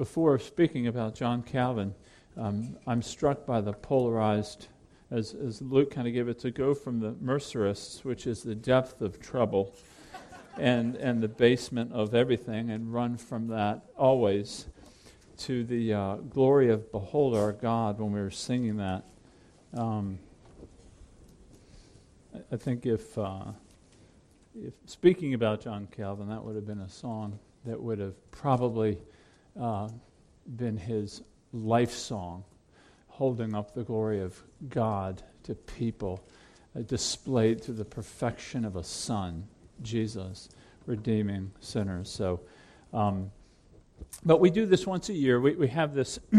before speaking about John Calvin, um, I'm struck by the polarized, as, as Luke kind of gave it, to go from the Mercerists, which is the depth of trouble and, and the basement of everything, and run from that always to the uh, glory of Behold our God when we were singing that. Um, I, think if, uh, if speaking about John Calvin, that would have been a song that would have probably uh, been his life song, holding up the glory of God to people, uh, displayed to the perfection of a son, Jesus, redeeming sinners. So, um, but we do this once a year. We, we have this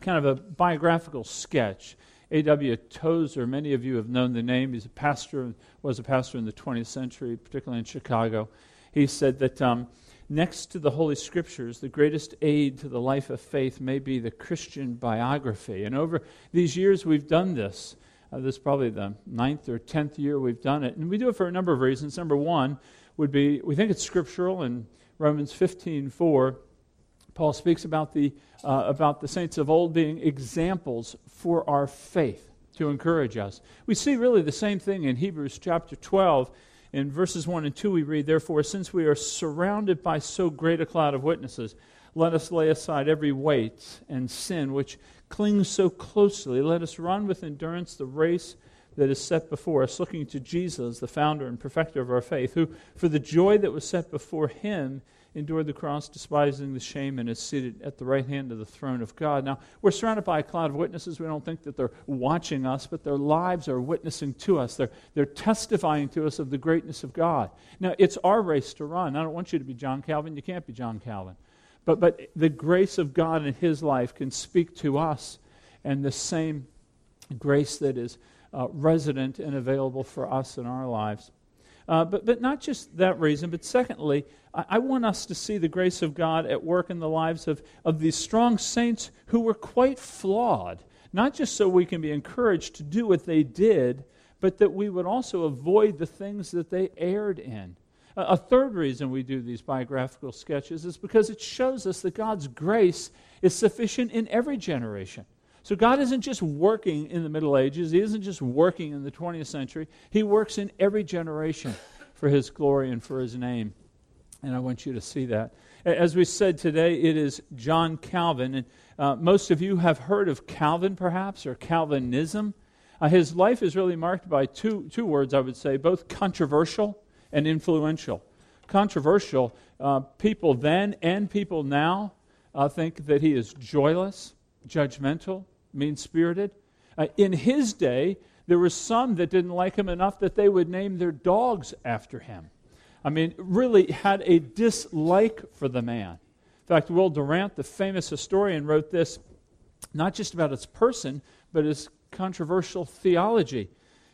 kind of a biographical sketch. A.W. Tozer, many of you have known the name. He's a pastor, was a pastor in the 20th century, particularly in Chicago. He said that um, next to the Holy Scriptures, the greatest aid to the life of faith may be the Christian biography. And over these years, we've done this. Uh, this is probably the ninth or tenth year we've done it. And we do it for a number of reasons. Number one would be we think it's scriptural in Romans 15 4. Paul speaks about the, uh, about the saints of old being examples for our faith to encourage us. We see really the same thing in Hebrews chapter 12 in verses 1 and 2, we read, Therefore, since we are surrounded by so great a cloud of witnesses, let us lay aside every weight and sin which clings so closely. Let us run with endurance the race that is set before us, looking to Jesus, the founder and perfecter of our faith, who, for the joy that was set before him, endured the cross, despising the shame, and is seated at the right hand of the throne of God. Now, we're surrounded by a cloud of witnesses. We don't think that they're watching us, but their lives are witnessing to us. They're, they're testifying to us of the greatness of God. Now, it's our race to run. I don't want you to be John Calvin. You can't be John Calvin. But, but the grace of God in his life can speak to us, and the same grace that is uh, resident and available for us in our lives. Uh, but, but not just that reason, but secondly, I, I, want us to see the grace of God at work in the lives of, of these strong saints who were quite flawed, not just so we can be encouraged to do what they did, but that we would also avoid the things that they erred in. A, a third reason we do these biographical sketches is because it shows us that God's grace is sufficient in every generation. So God isn't just working in the Middle Ages, He isn't just working in the 20th century. He works in every generation for His glory and for His name. And I want you to see that. As we said today, it is John Calvin. And uh, most of you have heard of Calvin, perhaps, or Calvinism. Uh, his life is really marked by two, two words, I would say, both controversial and influential. Controversial, uh, people then and people now uh, think that he is joyless, judgmental, mean spirited. Uh, in his day, there were some that didn't like him enough that they would name their dogs after him. I mean, really had a dislike for the man. In fact, Will Durant, the famous historian, wrote this not just about his person, but his controversial theology.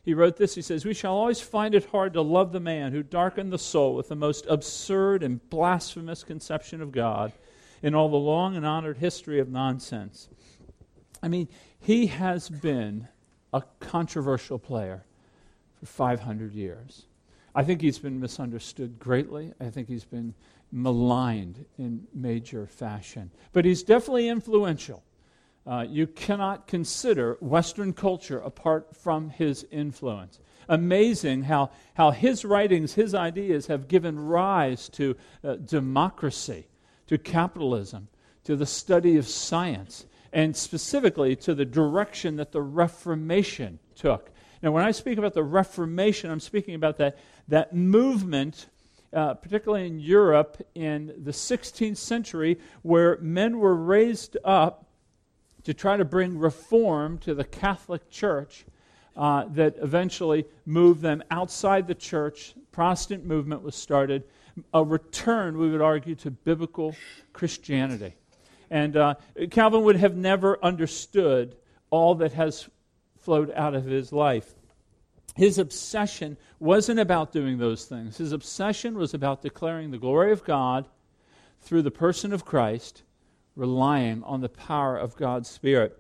He wrote this He says, We shall always find it hard to love the man who darkened the soul with the most absurd and blasphemous conception of God in all the long and honored history of nonsense. I mean, he has been a controversial player for 500 years. I think he's been misunderstood greatly. I think he's been maligned in major fashion. But he's definitely influential. Uh, you cannot consider Western culture apart from his influence. Amazing how, how his writings, his ideas have given rise to uh, democracy, to capitalism, to the study of science, and specifically to the direction that the Reformation took. Now, when I speak about the Reformation, I'm speaking about that, that movement, uh, particularly in Europe in the 16th century, where men were raised up to try to bring reform to the Catholic Church. Uh, that eventually moved them outside the church. Protestant movement was started. A return, we would argue, to biblical Christianity. And uh, Calvin would have never understood all that has flowed out of his life. His obsession wasn't about doing those things. His obsession was about declaring the glory of God through the person of Christ, relying on the power of God's Spirit.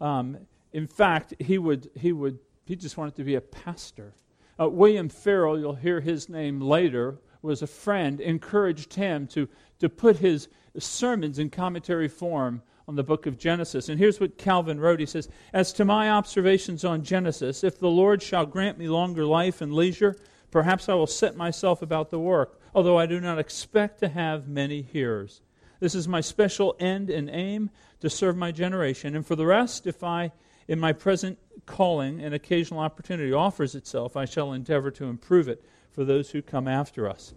Um, in fact, he would, he would he just wanted to be a pastor. Uh, William Farel, you'll hear his name later, was a friend, encouraged him to, to put his sermons in commentary form on the book of Genesis. And here's what Calvin wrote He says, As to my observations on Genesis, if the Lord shall grant me longer life and leisure, perhaps I will set myself about the work, although I do not expect to have many hearers. This is my special end and aim to serve my generation. And for the rest, if I, in my present calling, an occasional opportunity offers itself, I shall endeavor to improve it for those who come after us.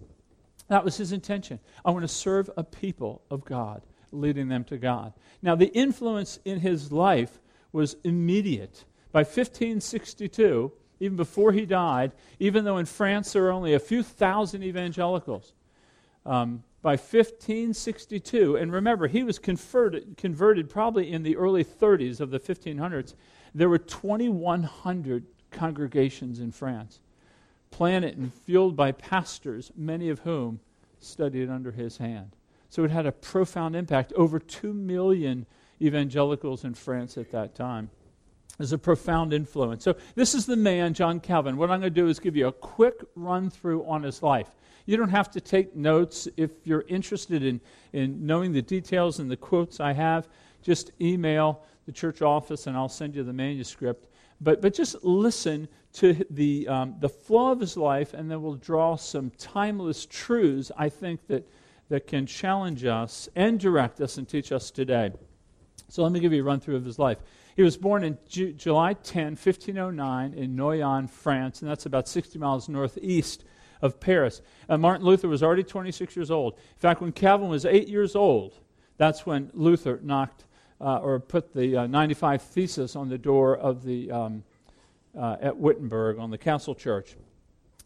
That was his intention. I want to serve a people of God, leading them to God. Now, the influence in his life was immediate. By 1562, even before he died, even though in France there were only a few thousand evangelicals, um, by 1562, and remember, he was converted, converted probably in the early 30s of the 1500s, there were 2,100 congregations in France planted and fueled by pastors, many of whom studied under his hand. So it had a profound impact. Over 2 million evangelicals in France at that time. There's a profound influence. So this is the man, John Calvin. What I'm going to do is give you a quick run through on his life. You don't have to take notes. If you're interested in, in knowing the details and the quotes I have, just email the church office and I'll send you the manuscript. But, but just listen to the, um, the flow of his life, and then we'll draw some timeless truths, I think, that, that can challenge us and direct us and teach us today. So let me give you a run through of his life. He was born in Ju- July 10, 1509, in Noyon, France, and that's about 60 miles northeast of Paris. And Martin Luther was already 26 years old. In fact, when Calvin was eight years old, that's when Luther knocked uh, or put the uh, 95 Thesis on the door of the um, uh, at Wittenberg on the Castle Church.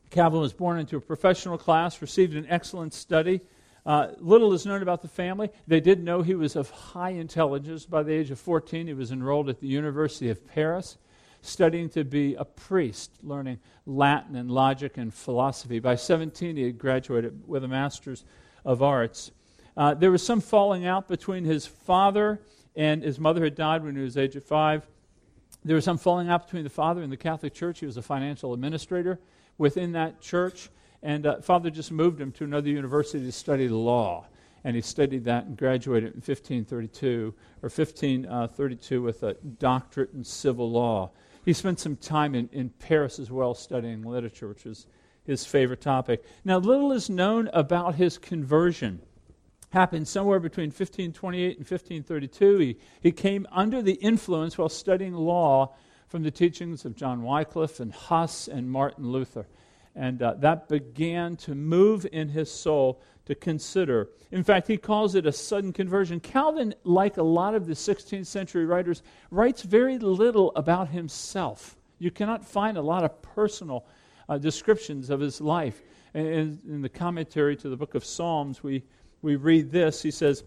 Calvin was born into a professional class, received an excellent study. Uh, little is known about the family. They did know he was of high intelligence. By the age of 14, he was enrolled at the University of Paris, studying to be a priest, learning Latin and logic and philosophy. By 17, he had graduated with a Master's of Arts. Uh, there was some falling out between his father and his mother had died when he was age of five. There was some falling out between the father and the Catholic Church. He was a financial administrator within that church, and uh, father just moved him to another university to study law. And he studied that and graduated in 1532 or 1532 with a doctorate in civil law. He spent some time in, in Paris as well studying literature, which was his favorite topic. Now, little is known about his conversion happened somewhere between 1528 and 1532. He, he came under the influence while studying law from the teachings of John Wycliffe and Huss and Martin Luther. And uh, that began to move in his soul to consider. In fact, he calls it a sudden conversion. Calvin, like a lot of the 16th century writers, writes very little about himself. You cannot find a lot of personal uh, descriptions of his life. And in the commentary to the book of Psalms, we we read this. He says,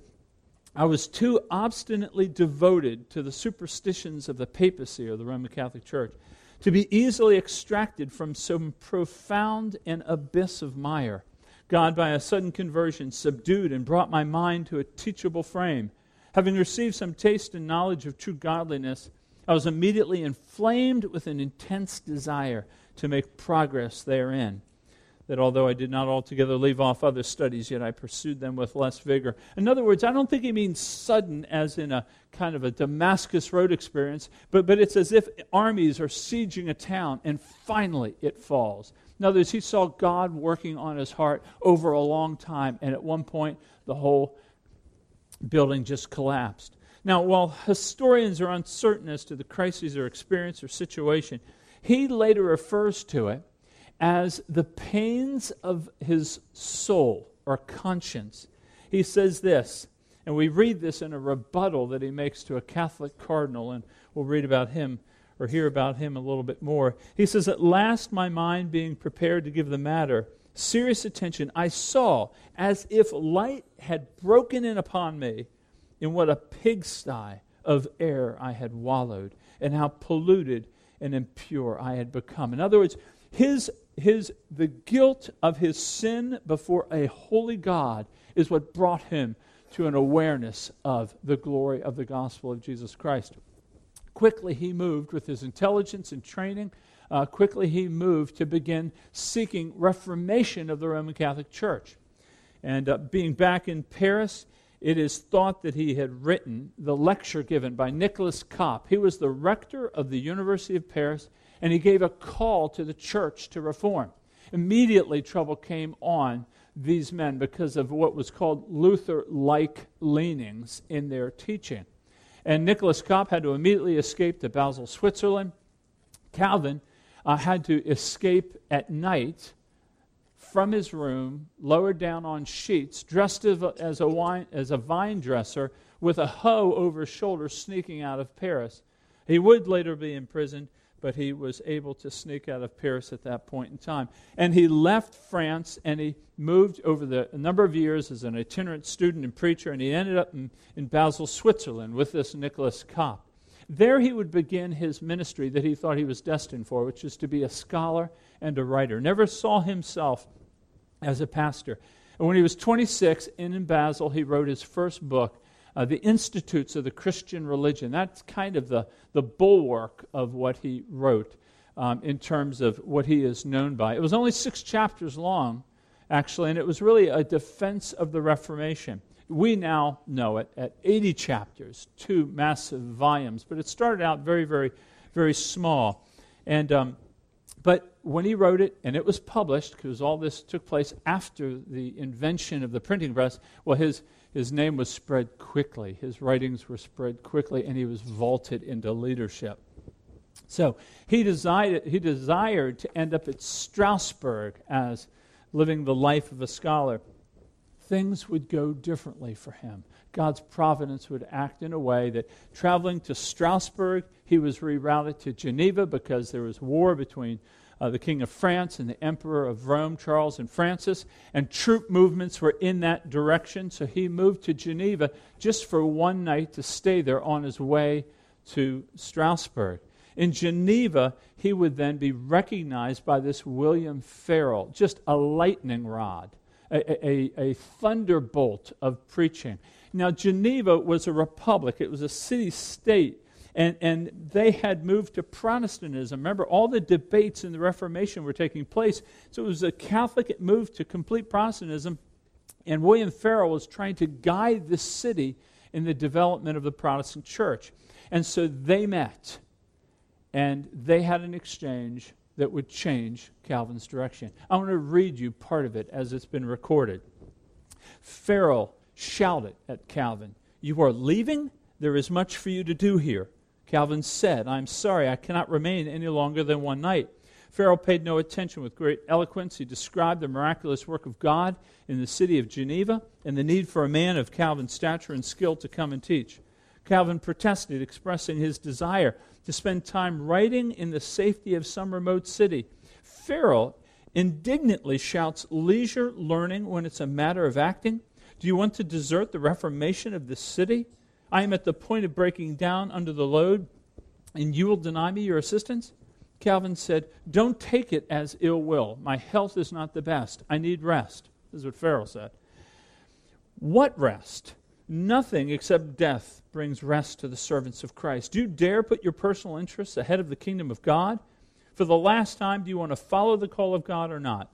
I was too obstinately devoted to the superstitions of the papacy or the Roman Catholic Church to be easily extracted from some profound and abyss of mire. God, by a sudden conversion, subdued and brought my mind to a teachable frame. Having received some taste and knowledge of true godliness, I was immediately inflamed with an intense desire to make progress therein that although I did not altogether leave off other studies, yet I pursued them with less vigor. In other words, I don't think he means sudden as in a kind of a Damascus Road experience, but, but it's as if armies are sieging a town and finally it falls. In other words, he saw God working on his heart over a long time, and at one point the whole building just collapsed. Now, while historians are uncertain as to the crises or experience or situation, he later refers to it as the pains of his soul or conscience. He says this, and we read this in a rebuttal that he makes to a Catholic cardinal, and we'll read about him or hear about him a little bit more. He says, At last, my mind being prepared to give the matter serious attention, I saw as if light had broken in upon me in what a pigsty of air I had wallowed, and how polluted and impure I had become. In other words, his his, the guilt of his sin before a holy God is what brought him to an awareness of the glory of the gospel of Jesus Christ. Quickly, he moved with his intelligence and training. Uh, quickly, he moved to begin seeking reformation of the Roman Catholic Church. And uh, being back in Paris, it is thought that he had written the lecture given by Nicholas Cop. He was the rector of the University of Paris, and he gave a call to the church to reform. Immediately, trouble came on these men because of what was called Luther like leanings in their teaching. And Nicholas Cop had to immediately escape to Basel, Switzerland. Calvin uh, had to escape at night from his room, lowered down on sheets, dressed as a, wine, as a vine dresser, with a hoe over his shoulder, sneaking out of Paris. He would later be imprisoned, but he was able to sneak out of Paris at that point in time. And he left France and he moved over the a number of years as an itinerant student and preacher, and he ended up in, in Basel, Switzerland with this Nicholas Cop. There he would begin his ministry that he thought he was destined for, which is to be a scholar and a writer. Never saw himself as a pastor. And when he was 26 in, in Basel, he wrote his first book, uh, The Institutes of the Christian Religion. That's kind of the, the bulwark of what he wrote um, in terms of what he is known by. It was only six chapters long, actually, and it was really a defense of the Reformation. We now know it at 80 chapters, two massive volumes, but it started out very, very, very small. And um, but when he wrote it and it was published, because all this took place after the invention of the printing press, well, his, his name was spread quickly. His writings were spread quickly, and he was vaulted into leadership. So he desired, he desired to end up at Strasbourg as living the life of a scholar. Things would go differently for him. God's providence would act in a way that traveling to Strasbourg, he was rerouted to Geneva because there was war between uh, the King of France and the Emperor of Rome, Charles and Francis, and troop movements were in that direction. So he moved to Geneva just for one night to stay there on his way to Strasbourg. In Geneva, he would then be recognized by this William Farel, just a lightning rod, a, a, a thunderbolt of preaching. Now, Geneva was a republic, it was a city state. And, and they had moved to Protestantism. Remember, all the debates in the Reformation were taking place. So it was a Catholic move to complete Protestantism. And William Farel was trying to guide the city in the development of the Protestant church. And so they met. And they had an exchange that would change Calvin's direction. I want to read you part of it as it's been recorded. Farel shouted at Calvin, You are leaving? There is much for you to do here. Calvin said, I'm sorry, I cannot remain any longer than one night. Farel paid no attention. With great eloquence, he described the miraculous work of God in the city of Geneva and the need for a man of Calvin's stature and skill to come and teach. Calvin protested, expressing his desire to spend time writing in the safety of some remote city. Farel indignantly shouts, Leisure learning when it's a matter of acting? Do you want to desert the reformation of this city? I am at the point of breaking down under the load, and you will deny me your assistance? Calvin said, Don't take it as ill will. My health is not the best. I need rest. This is what Farel said. What rest? Nothing except death brings rest to the servants of Christ. Do you dare put your personal interests ahead of the kingdom of God? For the last time, do you want to follow the call of God or not?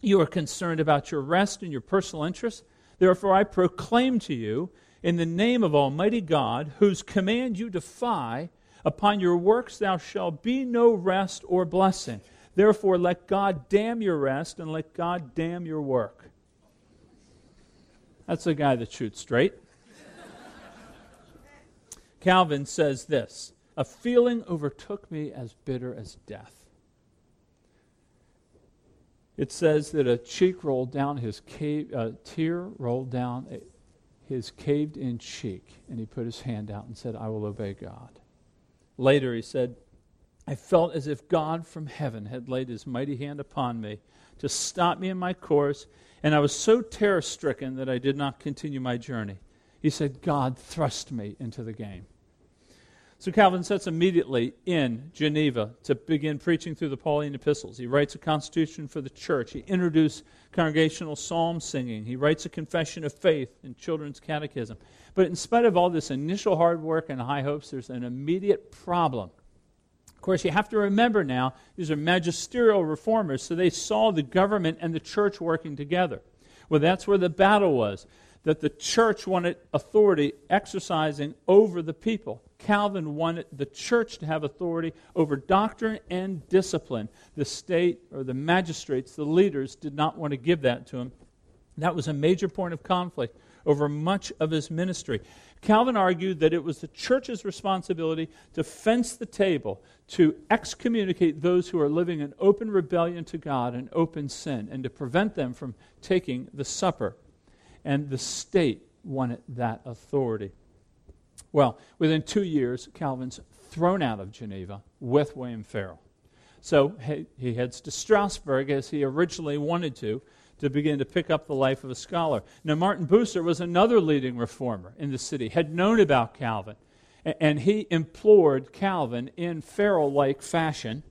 You are concerned about your rest and your personal interests. Therefore, I proclaim to you, in the name of Almighty God, whose command you defy, upon your works thou shalt be no rest or blessing. Therefore, let God damn your rest and let God damn your work. That's a guy that shoots straight. Calvin says this A feeling overtook me as bitter as death. It says that a cheek rolled down his cave, a uh, tear rolled down his caved in cheek, and he put his hand out and said, I will obey God. Later, he said, I felt as if God from heaven had laid his mighty hand upon me to stop me in my course, and I was so terror stricken that I did not continue my journey. He said, God thrust me into the game. So Calvin sets immediately in Geneva to begin preaching through the Pauline epistles. He writes a constitution for the church. He introduces congregational psalm singing. He writes a confession of faith and children's catechism. But in spite of all this initial hard work and high hopes, there's an immediate problem. Of course, you have to remember now, these are magisterial reformers, so they saw the government and the church working together. Well, that's where the battle was that the church wanted authority exercising over the people. Calvin wanted the church to have authority over doctrine and discipline. The state or the magistrates, the leaders, did not want to give that to him. That was a major point of conflict over much of his ministry. Calvin argued that it was the church's responsibility to fence the table, to excommunicate those who are living in open rebellion to God and open sin, and to prevent them from taking the supper. And the state wanted that authority. Well, within two years, Calvin's thrown out of Geneva with William Farel. So he, he heads to Strasbourg as he originally wanted to, to begin to pick up the life of a scholar. Now, Martin Bucer was another leading reformer in the city, had known about Calvin, and he implored Calvin in Farel like fashion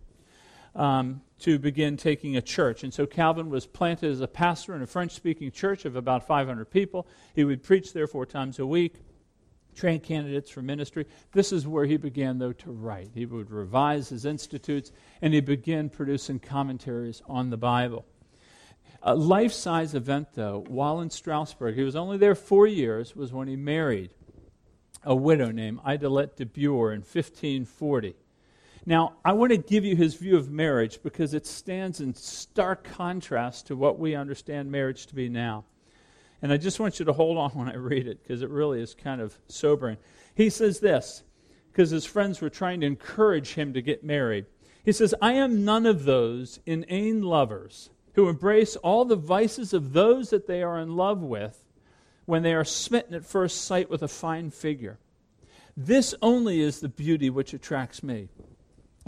um, to begin taking a church. And so Calvin was planted as a pastor in a French speaking church of about 500 people. He would preach there four times a week. Train candidates for ministry. This is where he began, though, to write. He would revise his institutes and he began producing commentaries on the Bible. A life size event, though, while in Strasbourg, he was only there four years, was when he married a widow named Idelette de Bure in 1540. Now, I want to give you his view of marriage because it stands in stark contrast to what we understand marriage to be now. And I just want you to hold on when I read it because it really is kind of sobering. He says this because his friends were trying to encourage him to get married. He says, I am none of those inane lovers who embrace all the vices of those that they are in love with when they are smitten at first sight with a fine figure. This only is the beauty which attracts me.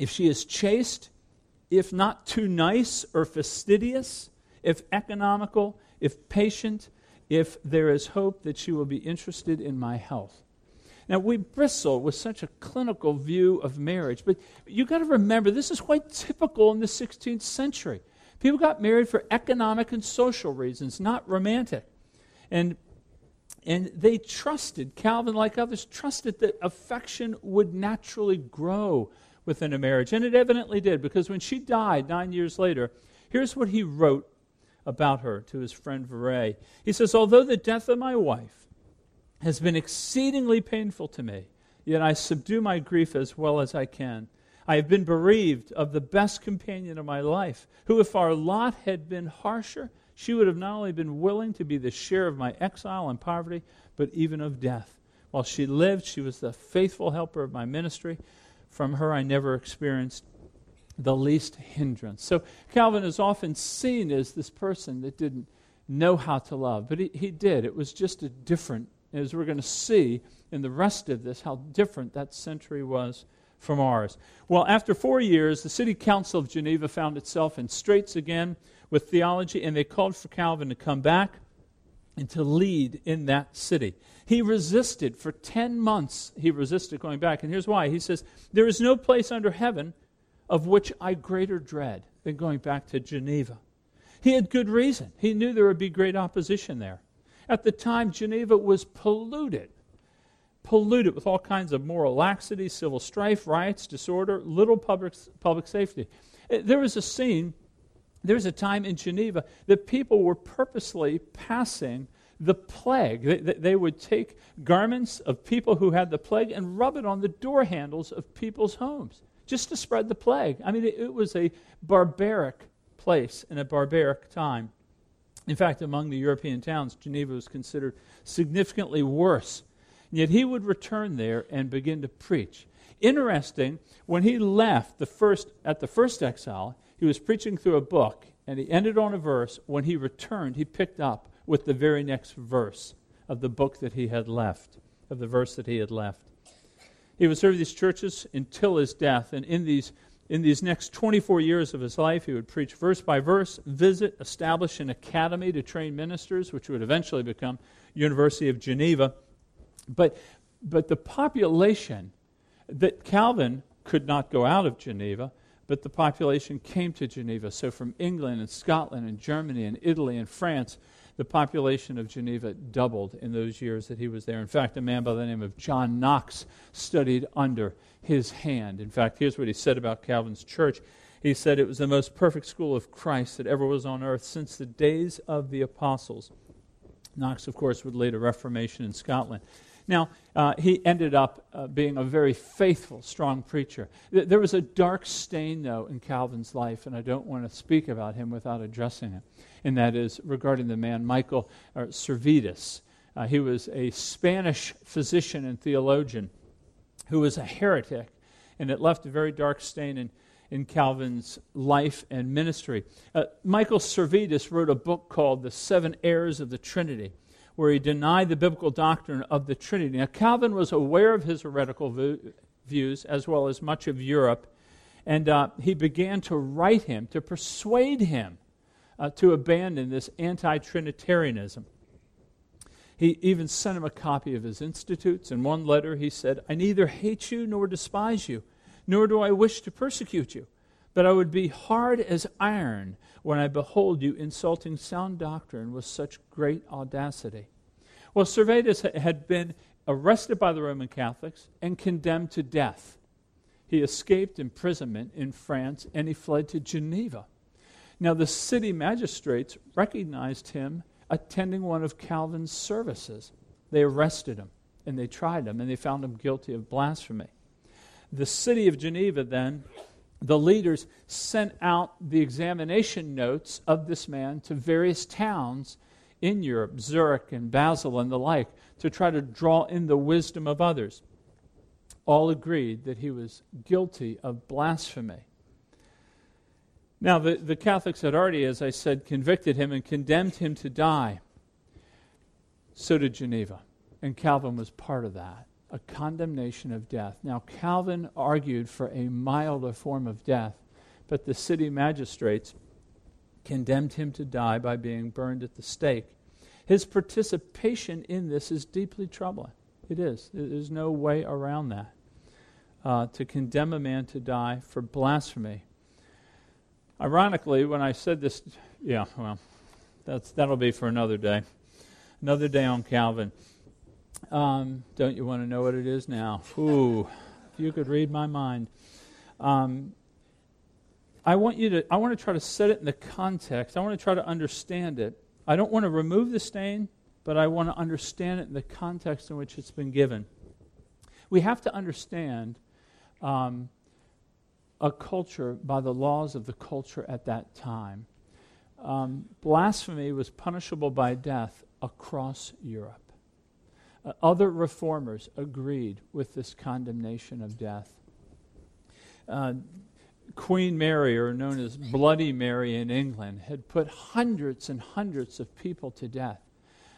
If she is chaste, if not too nice or fastidious, if economical, if patient, if there is hope that she will be interested in my health. Now, we bristle with such a clinical view of marriage, but you've got to remember this is quite typical in the 16th century. People got married for economic and social reasons, not romantic. And, and they trusted, Calvin, like others, trusted that affection would naturally grow within a marriage. And it evidently did, because when she died nine years later, here's what he wrote about her to his friend Viret. He says, Although the death of my wife has been exceedingly painful to me, yet I subdue my grief as well as I can. I have been bereaved of the best companion of my life, who, if our lot had been harsher, she would have not only been willing to be the share of my exile and poverty, but even of death. While she lived, she was the faithful helper of my ministry. From her, I never experienced the least hindrance. So, Calvin is often seen as this person that didn't know how to love, but he, he did. It was just a different, as we're going to see in the rest of this, how different that century was from ours. Well, after four years, the City Council of Geneva found itself in straits again with theology, and they called for Calvin to come back and to lead in that city. He resisted for 10 months, he resisted going back. And here's why. He says, There is no place under heaven of which I greater dread than going back to Geneva. He had good reason. He knew there would be great opposition there. At the time, Geneva was polluted polluted with all kinds of moral laxity, civil strife, riots, disorder, little public, public safety. There was a scene, there was a time in Geneva that people were purposely passing the plague. They, they, would take garments of people who had the plague and rub it on the door handles of people's homes just to spread the plague. I mean, it, was a barbaric place in a barbaric time. In fact, among the European towns, Geneva was considered significantly worse Yet he would return there and begin to preach. Interesting, when he left the first, at the first exile, he was preaching through a book, and he ended on a verse. When he returned, he picked up with the very next verse of the book that he had left, of the verse that he had left. He would serve these churches until his death, and in these in these next 24 years of his life, he would preach verse by verse, visit, establish an academy to train ministers, which would eventually become University of Geneva. But, but the population that Calvin could not go out of Geneva, but the population came to Geneva. So from England and Scotland and Germany and Italy and France, the population of Geneva doubled in those years that he was there. In fact, a man by the name of John Knox studied under his hand. In fact, here's what he said about Calvin's church. He said it was the most perfect school of Christ that ever was on earth since the days of the apostles. Knox, of course, would lead a Reformation in Scotland. Now, uh, he ended up uh, being a very faithful, strong preacher. Th- there was a dark stain, though, in Calvin's life, and I don't want to speak about him without addressing it, and that is regarding the man Michael uh, Servetus. Uh, he was a Spanish physician and theologian who was a heretic, and it left a very dark stain in, in Calvin's life and ministry. Uh, Michael Servetus wrote a book called The Seven Errors of the Trinity, where he denied the biblical doctrine of the Trinity. Now, Calvin was aware of his heretical views, as well as much of Europe, and uh, he began to write him to persuade him uh, to abandon this anti Trinitarianism. He even sent him a copy of his Institutes. In one letter, he said, I neither hate you nor despise you, nor do I wish to persecute you, but I would be hard as iron when I behold you insulting sound doctrine with such great audacity. Well, Servetus had been arrested by the Roman Catholics and condemned to death. He escaped imprisonment in France and he fled to Geneva. Now, the city magistrates recognized him attending one of Calvin's services. They arrested him and they tried him and they found him guilty of blasphemy. The city of Geneva, then, the leaders sent out the examination notes of this man to various towns in Europe, Zurich and Basel and the like, to try to draw in the wisdom of others. All agreed that he was guilty of blasphemy. Now, the, the Catholics had already, as I said, convicted him and condemned him to die. So did Geneva. And Calvin was part of that a condemnation of death. Now, Calvin argued for a milder form of death, but the city magistrates condemned him to die by being burned at the stake. His participation in this is deeply troubling. It is. There's no way around that. Uh, to condemn a man to die for blasphemy Ironically, when I said this, yeah, well, that's, that'll be for another day. Another day on Calvin. Um, don't you want to know what it is now? Ooh, if you could read my mind. Um, I want you to, I want to try to set it in the context. I want to try to understand it. I don't want to remove the stain, but I want to understand it in the context in which it's been given. We have to understand um, a culture by the laws of the culture at that time. Um, blasphemy was punishable by death across Europe. Uh, other reformers agreed with this condemnation of death. Uh, Queen Mary, or known as Bloody Mary in England, had put hundreds and hundreds of people to death.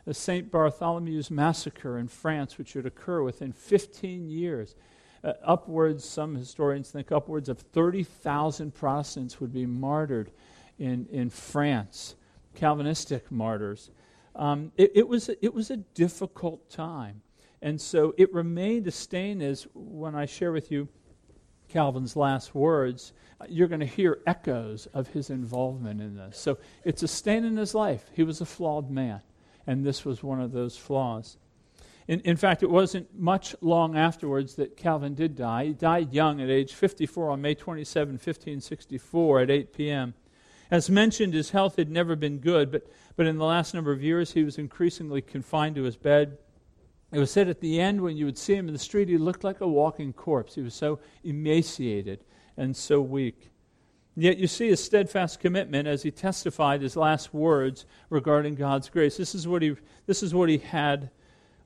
The St. Bartholomew's Massacre in France, which would occur within 15 years, uh, upwards, some historians think upwards of 30,000 Protestants would be martyred in, in France, Calvinistic martyrs. Um, it, it, was, it was a difficult time. And so it remained a stain as when I share with you Calvin's last words, you're going to hear echoes of his involvement in this. So it's a stain in his life. He was a flawed man, and this was one of those flaws. In, in fact, it wasn't much long afterwards that Calvin did die. He died young at age 54 on May 27, 1564, at 8 p.m. As mentioned, his health had never been good, but, but in the last number of years, he was increasingly confined to his bed. It was said at the end, when you would see him in the street, he looked like a walking corpse. He was so emaciated and so weak. Yet you see his steadfast commitment as he testified his last words regarding God's grace. This is what he, this is what he had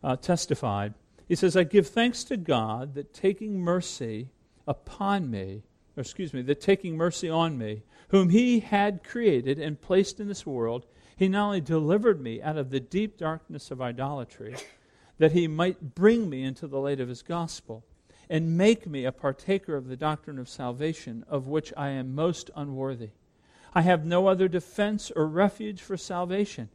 uh, testified. He says, I give thanks to God that taking mercy upon me, or excuse me, that taking mercy on me, whom he had created and placed in this world, he not only delivered me out of the deep darkness of idolatry, that he might bring me into the light of his gospel and make me a partaker of the doctrine of salvation, of which I am most unworthy. I have no other defense or refuge for salvation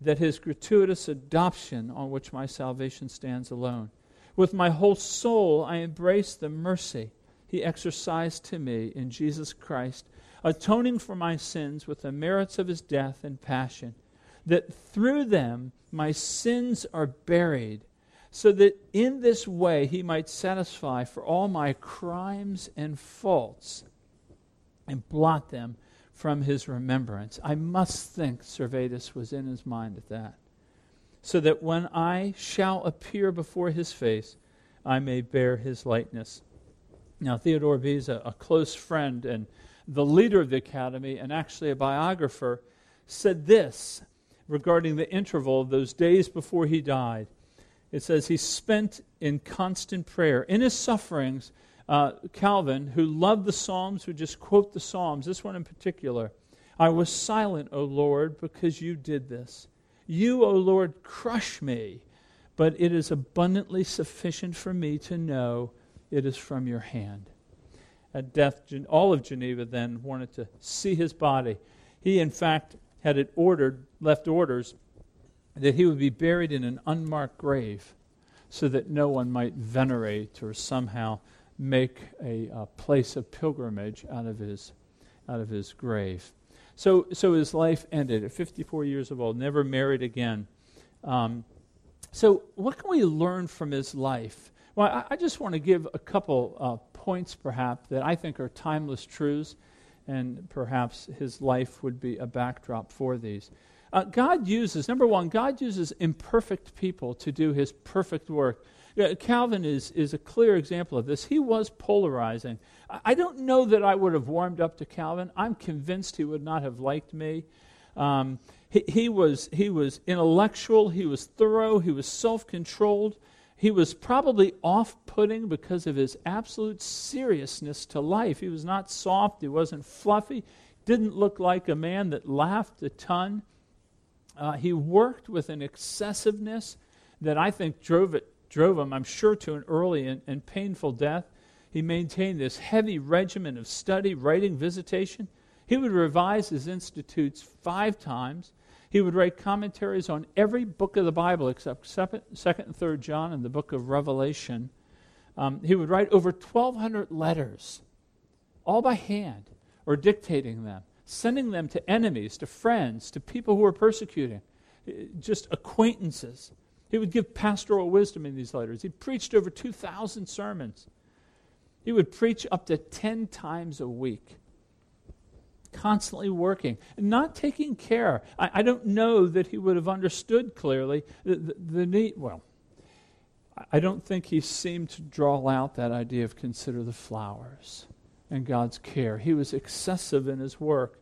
that his gratuitous adoption on which my salvation stands alone. With my whole soul, I embrace the mercy he exercised to me in Jesus Christ, atoning for my sins with the merits of his death and passion, that through them my sins are buried, so that in this way he might satisfy for all my crimes and faults and blot them from his remembrance. I must think Servetus was in his mind at that. So that when I shall appear before his face, I may bear his likeness. Now, Theodore Beza, a close friend and the leader of the academy, and actually a biographer, said this regarding the interval of those days before he died. It says he spent in constant prayer. In his sufferings, uh, Calvin, who loved the Psalms, would just quote the Psalms, this one in particular I was silent, O Lord, because you did this. You, O Lord, crush me, but it is abundantly sufficient for me to know it is from your hand. At death, all of Geneva then wanted to see his body. He, in fact, had it ordered, left orders that he would be buried in an unmarked grave so that no one might venerate or somehow make a, a, place of pilgrimage out of his, out of his grave. So, so his life ended at 54 years of old, never married again. Um, so, what can we learn from his life? Well, I, I just want to give a couple uh, points, perhaps, that I think are timeless truths, and perhaps his life would be a backdrop for these. Uh, God uses, number one, God uses imperfect people to do his perfect work. Uh, Calvin is, is a clear example of this. He was polarizing. I, I don't know that I would have warmed up to Calvin. I'm convinced he would not have liked me. Um, he, he, was, he was intellectual, he was thorough, he was self controlled. He was probably off putting because of his absolute seriousness to life. He was not soft, he wasn't fluffy, didn't look like a man that laughed a ton. Uh, he worked with an excessiveness that I think drove, it, drove him, I'm sure, to an early and, and painful death. He maintained this heavy regimen of study, writing, visitation. He would revise his institutes five times. He would write commentaries on every book of the Bible except 2nd and 3rd John and the book of Revelation. Um, he would write over 1,200 letters, all by hand, or dictating them, sending them to enemies, to friends, to people who were persecuting, eh, just acquaintances. He would give pastoral wisdom in these letters. He preached over 2,000 sermons. He would preach up to 10 times a week constantly working, not taking care. I, I, don't know that he would have understood clearly the, the, the, need. Well, I don't think he seemed to draw out that idea of consider the flowers and God's care. He was excessive in his work.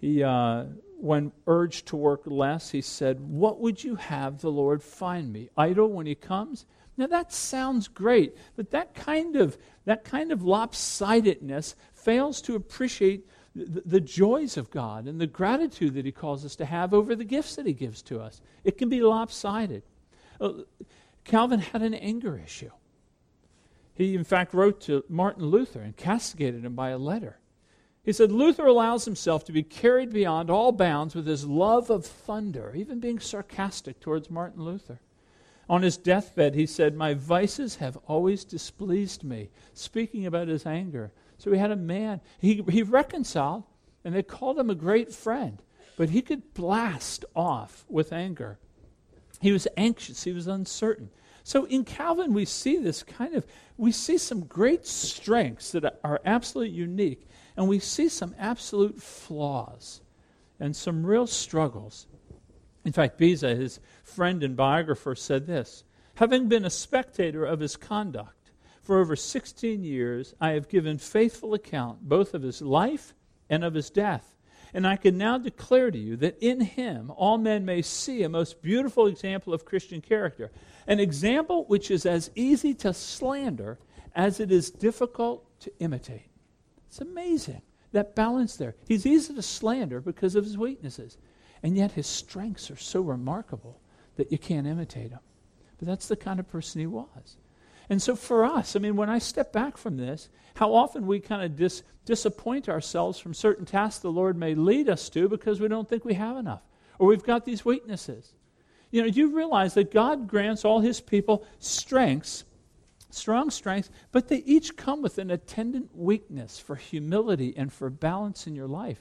He, uh, when urged to work less, he said, What would you have the Lord find me? Idle when he comes? Now that sounds great, but that kind of that kind of lopsidedness fails to appreciate the, the, joys of God and the gratitude that He calls us to have over the gifts that He gives to us. It can be lopsided. Uh, Calvin had an anger issue. He, in fact, wrote to Martin Luther and castigated him by a letter. He said, Luther allows himself to be carried beyond all bounds with his love of thunder, even being sarcastic towards Martin Luther. On his deathbed, he said, My vices have always displeased me, speaking about his anger. So he had a man, he, he reconciled, and they called him a great friend, but he could blast off with anger. He was anxious, he was uncertain. So in Calvin, we see this kind of, we see some great strengths that are absolutely unique, and we see some absolute flaws and some real struggles. In fact, Beza, his friend and biographer, said this Having been a spectator of his conduct, for over 16 years, I have given faithful account both of his life and of his death. And I can now declare to you that in him all men may see a most beautiful example of Christian character, an example which is as easy to slander as it is difficult to imitate. It's amazing that balance there. He's easy to slander because of his weaknesses, and yet his strengths are so remarkable that you can't imitate him. But that's the kind of person he was. And so for us, I mean, when I step back from this, how often we kind of dis- disappoint ourselves from certain tasks the Lord may lead us to because we don't think we have enough or we've got these weaknesses. You know, you realize that God grants all his people strengths, strong strengths, but they each come with an attendant weakness for humility and for balance in your life?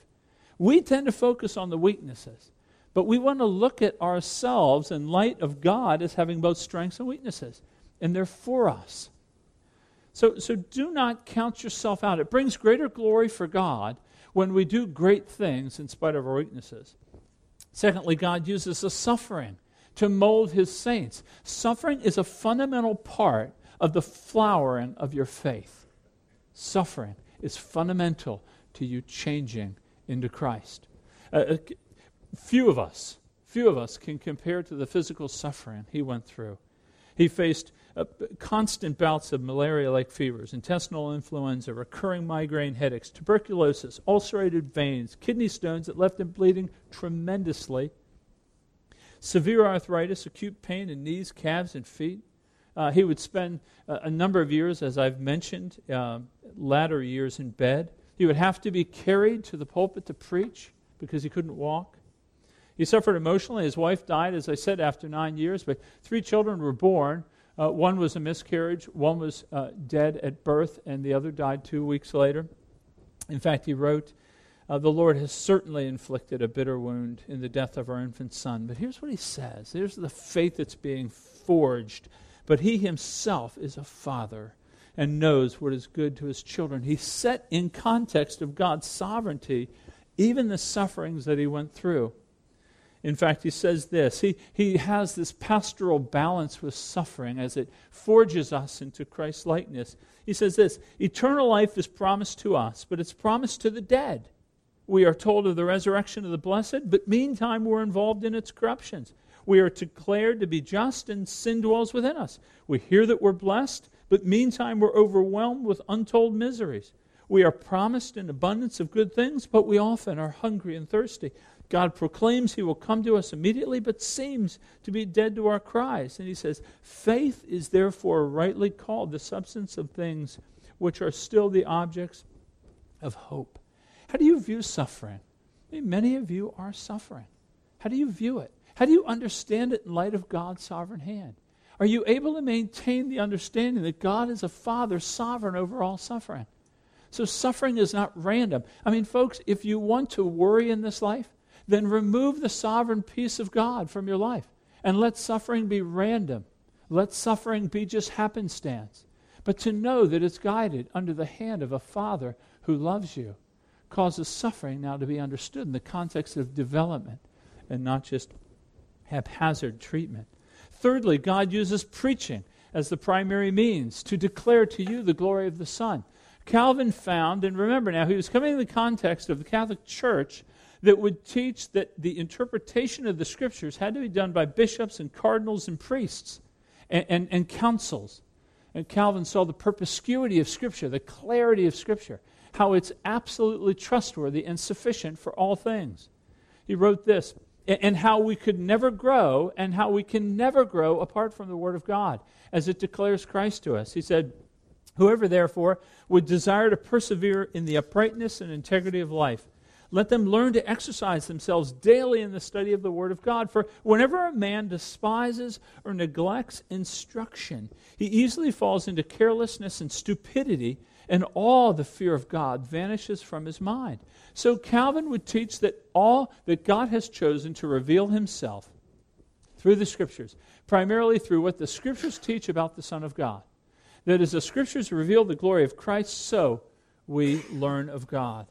We tend to focus on the weaknesses, but we want to look at ourselves in light of God as having both strengths and weaknesses and they're for us. So, so do not count yourself out. It brings greater glory for God when we do great things in spite of our weaknesses. Secondly, God uses the suffering to mold his saints. Suffering is a fundamental part of the flowering of your faith. Suffering is fundamental to you changing into Christ. Uh, few of us, few of us can compare to the physical suffering he went through. He faced uh, constant bouts of malaria like fevers, intestinal influenza, recurring migraine headaches, tuberculosis, ulcerated veins, kidney stones that left him bleeding tremendously, severe arthritis, acute pain in knees, calves, and feet. Uh, he would spend a, a, number of years, as I've mentioned, uh, latter years in bed. He would have to be carried to the pulpit to preach because he couldn't walk. He suffered emotionally. His wife died, as I said, after nine years, but three children were born. Uh, one was a miscarriage, one was uh, dead at birth, and the other died two weeks later. In fact, he wrote, uh, The Lord has certainly inflicted a bitter wound in the death of our infant son. But here's what he says there's the faith that's being forged. But he himself is a father and knows what is good to his children. He set in context of God's sovereignty even the sufferings that he went through. In fact, he says this he, he has this pastoral balance with suffering as it forges us into Christ's likeness. He says this Eternal life is promised to us, but it's promised to the dead. We are told of the resurrection of the blessed, but meantime we're involved in its corruptions. We are declared to be just, and sin dwells within us. We hear that we're blessed, but meantime we're overwhelmed with untold miseries. We are promised an abundance of good things, but we often are hungry and thirsty. God proclaims he will come to us immediately, but seems to be dead to our cries. And he says, Faith is therefore rightly called the substance of things which are still the objects of hope. How do you view suffering? I mean, many of you are suffering. How do you view it? How do you understand it in light of God's sovereign hand? Are you able to maintain the understanding that God is a Father sovereign over all suffering? So suffering is not random. I mean, folks, if you want to worry in this life, then remove the sovereign peace of God from your life and let suffering be random. Let suffering be just happenstance. But to know that it's guided under the hand of a Father who loves you causes suffering now to be understood in the context of development and not just haphazard treatment. Thirdly, God uses preaching as the primary means to declare to you the glory of the Son. Calvin found, and remember now, he was coming in the context of the Catholic Church that would teach that the interpretation of the scriptures had to be done by bishops and cardinals and priests and, and, and councils. And Calvin saw the perspicuity of Scripture, the clarity of Scripture, how it's absolutely trustworthy and sufficient for all things. He wrote this, and how we could never grow, and how we can never grow apart from the Word of God, as it declares Christ to us. He said, Whoever, therefore, would desire to persevere in the uprightness and integrity of life, let them learn to exercise themselves daily in the study of the Word of God. For whenever a man despises or neglects instruction, he easily falls into carelessness and stupidity, and all the fear of God vanishes from his mind. So Calvin would teach that all that God has chosen to reveal himself through the Scriptures, primarily through what the Scriptures teach about the Son of God. That as the Scriptures reveal the glory of Christ, so we learn of God.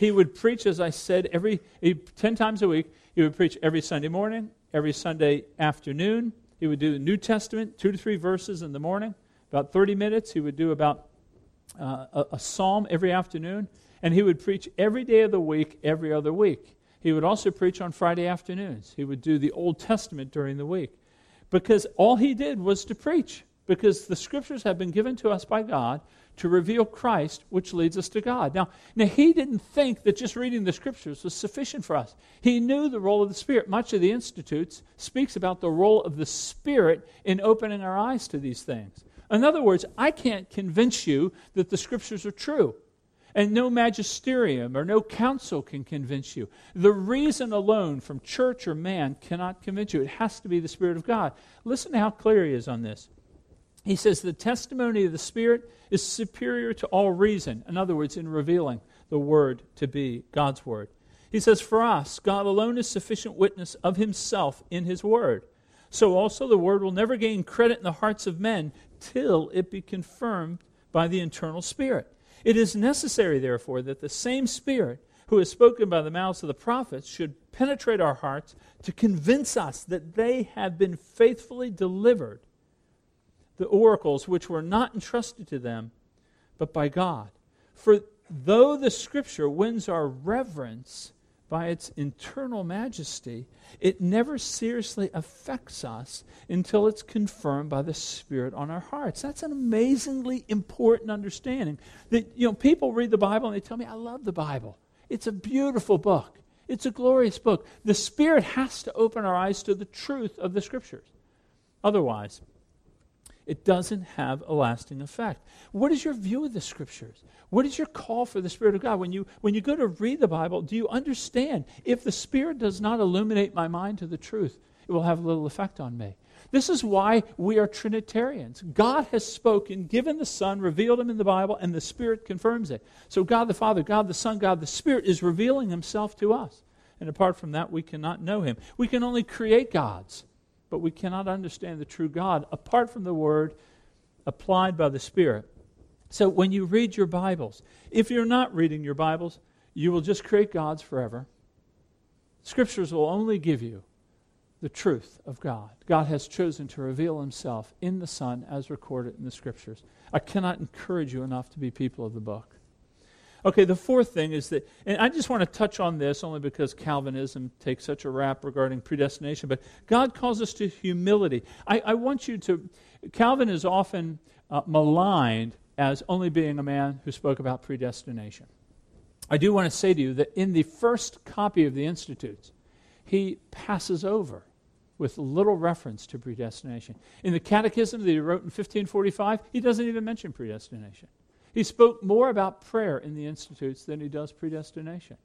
He would preach, as I said, every he, 10 times a week. He would preach every Sunday morning, every Sunday afternoon. He would do the New Testament, two to three verses in the morning, about 30 minutes. He would do about uh, a, a psalm every afternoon. And he would preach every day of the week, every other week. He would also preach on Friday afternoons. He would do the Old Testament during the week. Because all he did was to preach. Because the scriptures have been given to us by God to reveal Christ, which leads us to God. Now, now, he didn't think that just reading the scriptures was sufficient for us. He knew the role of the Spirit. Much of the Institutes speaks about the role of the Spirit in opening our eyes to these things. In other words, I can't convince you that the scriptures are true. And no magisterium or no council can convince you. The reason alone from church or man cannot convince you. It has to be the Spirit of God. Listen to how clear he is on this. He says the testimony of the Spirit is superior to all reason. In other words, in revealing the Word to be God's Word. He says, For us, God alone is sufficient witness of Himself in His Word. So also the Word will never gain credit in the hearts of men till it be confirmed by the internal Spirit. It is necessary, therefore, that the same Spirit who has spoken by the mouths of the prophets should penetrate our hearts to convince us that they have been faithfully delivered the oracles which were not entrusted to them, but by God. For though the Scripture wins our reverence by its internal majesty, it never seriously affects us until it's confirmed by the Spirit on our hearts. That's an amazingly important understanding. That you know, people read the Bible and they tell me, "I love the Bible. It's a beautiful book. It's a glorious book." The Spirit has to open our eyes to the truth of the Scriptures. Otherwise, it doesn't have a lasting effect. What is your view of the scriptures? What is your call for the Spirit of God? When you, when you go to read the Bible, do you understand if the Spirit does not illuminate my mind to the truth, it will have little effect on me? This is why we are Trinitarians. God has spoken, given the Son, revealed him in the Bible, and the Spirit confirms it. So God the Father, God the Son, God the Spirit is revealing himself to us. And apart from that, we cannot know him. We can only create gods but we cannot understand the true God apart from the Word applied by the Spirit. So when you read your Bibles, if you're not reading your Bibles, you will just create gods forever. Scriptures will only give you the truth of God. God has chosen to reveal himself in the Son as recorded in the Scriptures. I cannot encourage you enough to be people of the book. Okay, the fourth thing is that, and I just want to touch on this only because Calvinism takes such a rap regarding predestination, but God calls us to humility. I, I want you to, Calvin is often uh, maligned as only being a man who spoke about predestination. I do want to say to you that in the first copy of the Institutes, he passes over with little reference to predestination. In the Catechism that he wrote in 1545, he doesn't even mention predestination. He spoke more about prayer in the Institutes than he does predestination.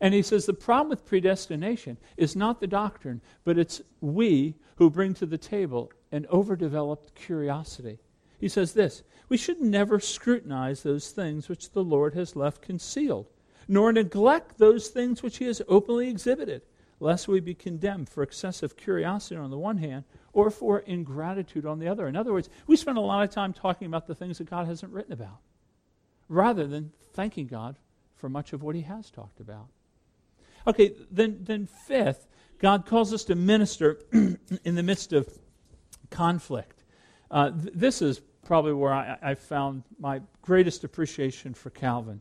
And he says the problem with predestination is not the doctrine, but it's we who bring to the table an overdeveloped curiosity. He says this We should never scrutinize those things which the Lord has left concealed, nor neglect those things which he has openly exhibited, lest we be condemned for excessive curiosity on the one hand, or for ingratitude on the other. In other words, we spend a lot of time talking about the things that God hasn't written about rather than thanking God for much of what he has talked about. Okay, then, then fifth, God calls us to minister in the midst of conflict. Uh, th- this is probably where I, I, found my greatest appreciation for Calvin.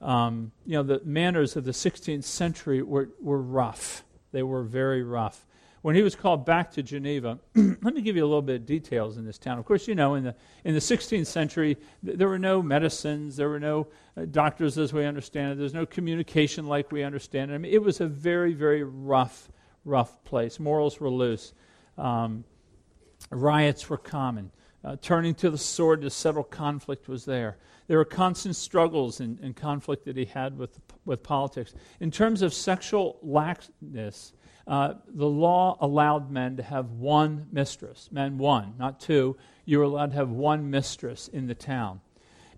Um, you know, the manners of the 16th century were, were rough. They were very rough when he was called back to Geneva, let me give you a little bit of details in this town. Of course, you know, in the, in the 16th century, th- there were no medicines, there were no uh, doctors as we understand it, there's no communication like we understand it. I mean, it was a very, very rough, rough place. Morals were loose, um, riots were common. Uh, turning to the sword to settle conflict was there. There were constant struggles and, conflict that he had with, with politics. In terms of sexual laxness, uh, the law allowed men to have one mistress, men one, not two. You were allowed to have one mistress in the town.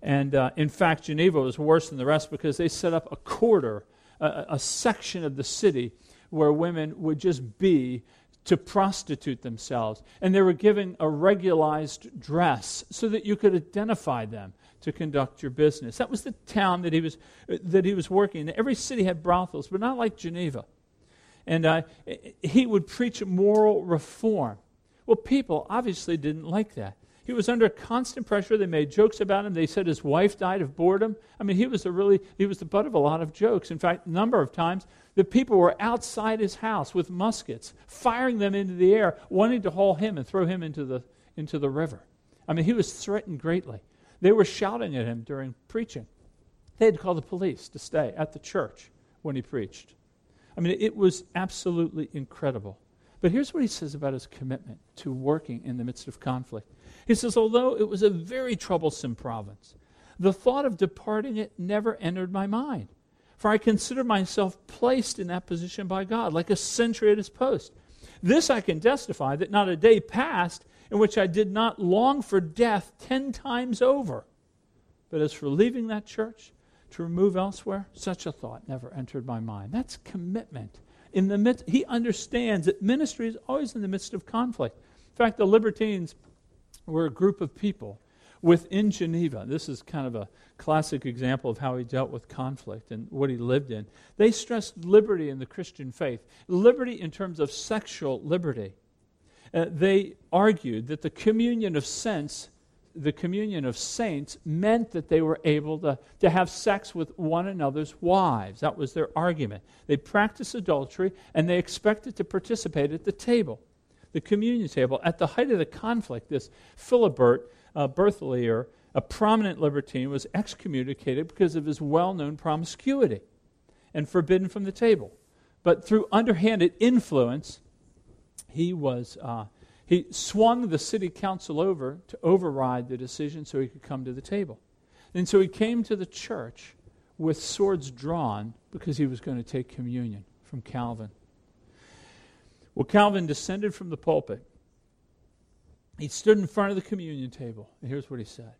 And uh, in fact, Geneva was worse than the rest because they set up a quarter, a, a section of the city where women would just be to prostitute themselves. And they were given a regularized dress so that you could identify them to conduct your business. That was the town that he was, that he was working in. Every city had brothels, but not like Geneva and uh, he would preach moral reform. Well, people obviously didn't like that. He was under constant pressure. They made jokes about him. They said his wife died of boredom. I mean, he was a really he was the butt of a lot of jokes. In fact, a number of times the people were outside his house with muskets, firing them into the air, wanting to haul him and throw him into the into the river. I mean, he was threatened greatly. They were shouting at him during preaching. They had to call the police to stay at the church when he preached. I mean, it was absolutely incredible. But here's what he says about his commitment to working in the midst of conflict. He says, although it was a very troublesome province, the thought of departing it never entered my mind. For I consider myself placed in that position by God, like a sentry at his post. This I can testify that not a day passed in which I did not long for death ten times over. But as for leaving that church, to remove elsewhere, such a thought never entered my mind. That's commitment. In the midst, he understands that ministry is always in the midst of conflict. In fact, the libertines were a group of people within Geneva. This is kind of a classic example of how he dealt with conflict and what he lived in. They stressed liberty in the Christian faith, liberty in terms of sexual liberty. Uh, they argued that the communion of sense the communion of saints meant that they were able to, to have sex with one another's wives. That was their argument. They practiced adultery and they expected to participate at the table, the communion table. At the height of the conflict, this Philibert uh, Berthelier, a prominent libertine, was excommunicated because of his well known promiscuity and forbidden from the table. But through underhanded influence, he was. Uh, he swung the city council over to override the decision so he could come to the table. And so he came to the church with swords drawn because he was going to take communion from Calvin. Well, Calvin descended from the pulpit. He stood in front of the communion table, and here's what he said.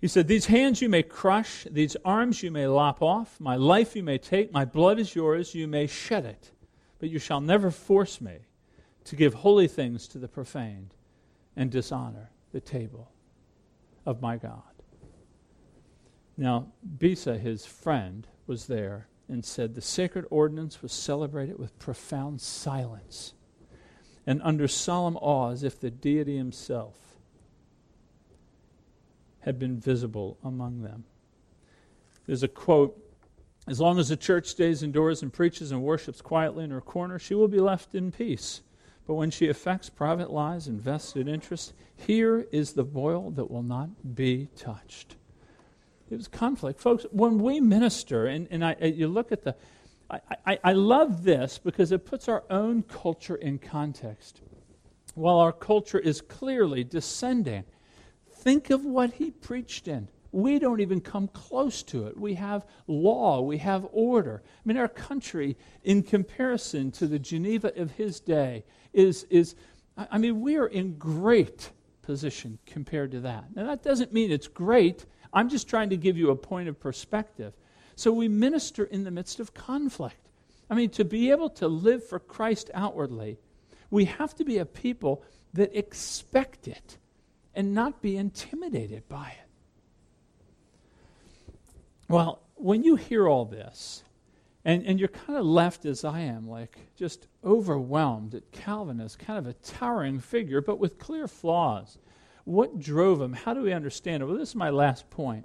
He said, These hands you may crush, these arms you may lop off, my life you may take, my blood is yours, you may shed it, but you shall never force me to give holy things to the profaned and dishonor the table of my God. Now, Beza, his friend, was there and said the sacred ordinance was celebrated with profound silence and under solemn awe as if the deity himself had been visible among them. There's a quote As long as the church stays indoors and preaches and worships quietly in her corner, she will be left in peace. But when she affects private lives and vested interests, here is the boil that will not be touched. It was conflict. Folks, when we minister, and, and I, you look at the, I, I, I love this because it puts our own culture in context. While our culture is clearly descending, think of what he preached in. We don't even come close to it. We have law, we have order. I mean, our country, in comparison to the Geneva of his day, is, is I mean, we are in great position compared to that. Now, that doesn't mean it's great. I'm just trying to give you a point of perspective. So we minister in the midst of conflict. I mean, to be able to live for Christ outwardly, we have to be a people that expect it and not be intimidated by it. Well, when you hear all this, and, and you're kind of left as I am, like just overwhelmed at Calvin as kind of a towering figure, but with clear flaws. What drove him? How do we understand it? Well, this is my last point.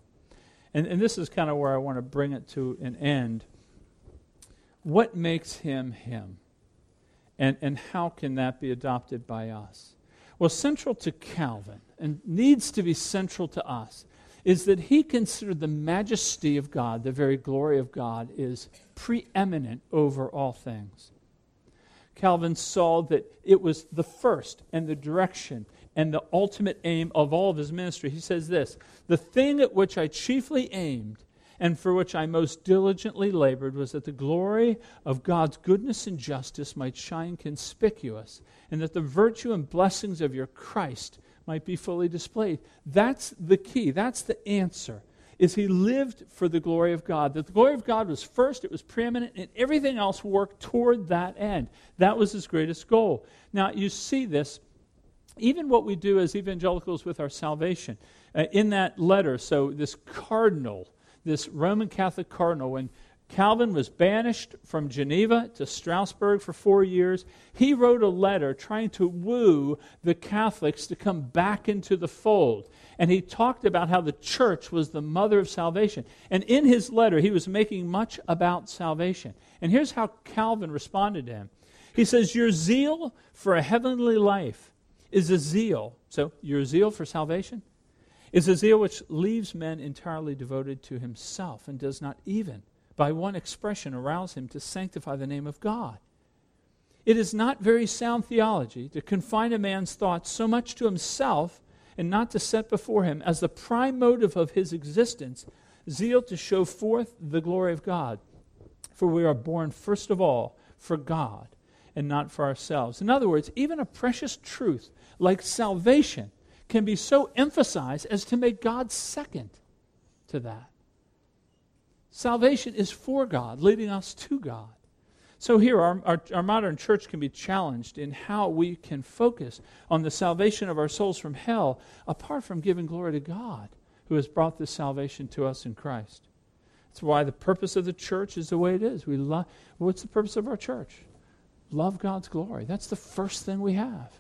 And, and this is kind of where I want to bring it to an end. What makes him him? And, and how can that be adopted by us? Well, central to Calvin, and needs to be central to us, is that he considered the majesty of God, the very glory of God, is preeminent over all things. Calvin saw that it was the first and the direction and the ultimate aim of all of his ministry. He says this The thing at which I chiefly aimed and for which I most diligently labored was that the glory of God's goodness and justice might shine conspicuous, and that the virtue and blessings of your Christ might be fully displayed. That's the key. That's the answer. Is he lived for the glory of God. That the glory of God was first, it was preeminent, and everything else worked toward that end. That was his greatest goal. Now, you see this even what we do as evangelicals with our salvation. Uh, in that letter, so this cardinal, this Roman Catholic cardinal, when Calvin was banished from Geneva to Strasbourg for four years. He wrote a letter trying to woo the Catholics to come back into the fold. And he talked about how the church was the mother of salvation. And in his letter, he was making much about salvation. And here's how Calvin responded to him He says, Your zeal for a heavenly life is a zeal. So, your zeal for salvation is a zeal which leaves men entirely devoted to himself and does not even by one expression, arouse him to sanctify the name of God. It is not very sound theology to confine a man's thoughts so much to himself and not to set before him as the prime motive of his existence zeal to show forth the glory of God. For we are born first of all for God and not for ourselves. In other words, even a precious truth like salvation can be so emphasized as to make God second to that. Salvation is for God, leading us to God. So, here, our, our, our, modern church can be challenged in how we can focus on the salvation of our souls from hell apart from giving glory to God who has brought this salvation to us in Christ. That's why the purpose of the church is the way it is. We love, what's the purpose of our church? Love God's glory. That's the first thing we have.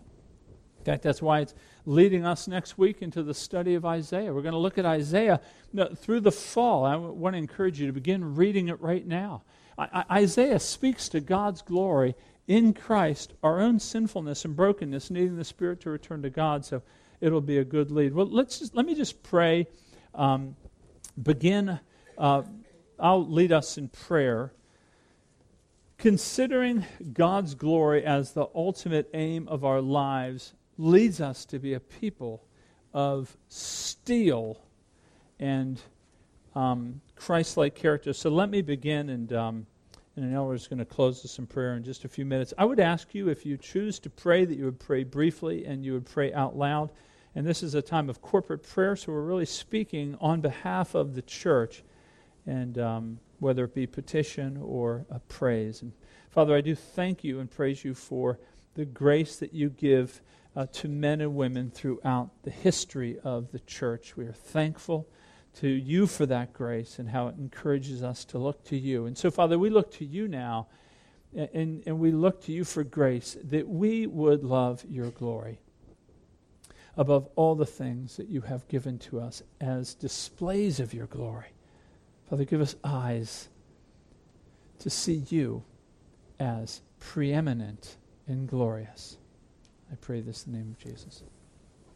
In fact, that's why it's leading us next week into the study of Isaiah. We're going to look at Isaiah through the fall. I want to encourage you to begin reading it right now. Isaiah speaks to God's glory in Christ, our own sinfulness and brokenness, needing the Spirit to return to God. So it'll be a good lead. Well, let's just, let me just pray. Um, begin. Uh, I'll lead us in prayer. Considering God's glory as the ultimate aim of our lives leads us to be a people of steel and um, Christ like character. So let me begin, and, um, and I know we're going to close this in prayer in just a few minutes. I would ask you, if you choose to pray, that you would pray briefly and you would pray out loud. And this is a time of corporate prayer, so we're really speaking on behalf of the church, and um, whether it be petition or praise. And Father, I do thank you and praise you for the grace that you give uh, to men and women throughout the history of the church. We are thankful to you for that grace and how it encourages us to look to you. And so, Father, we look to you now, and, and we look to you for grace that we would love your glory above all the things that you have given to us as displays of your glory. Father, give us eyes to see you as preeminent and glorious. I pray this in the name of Jesus.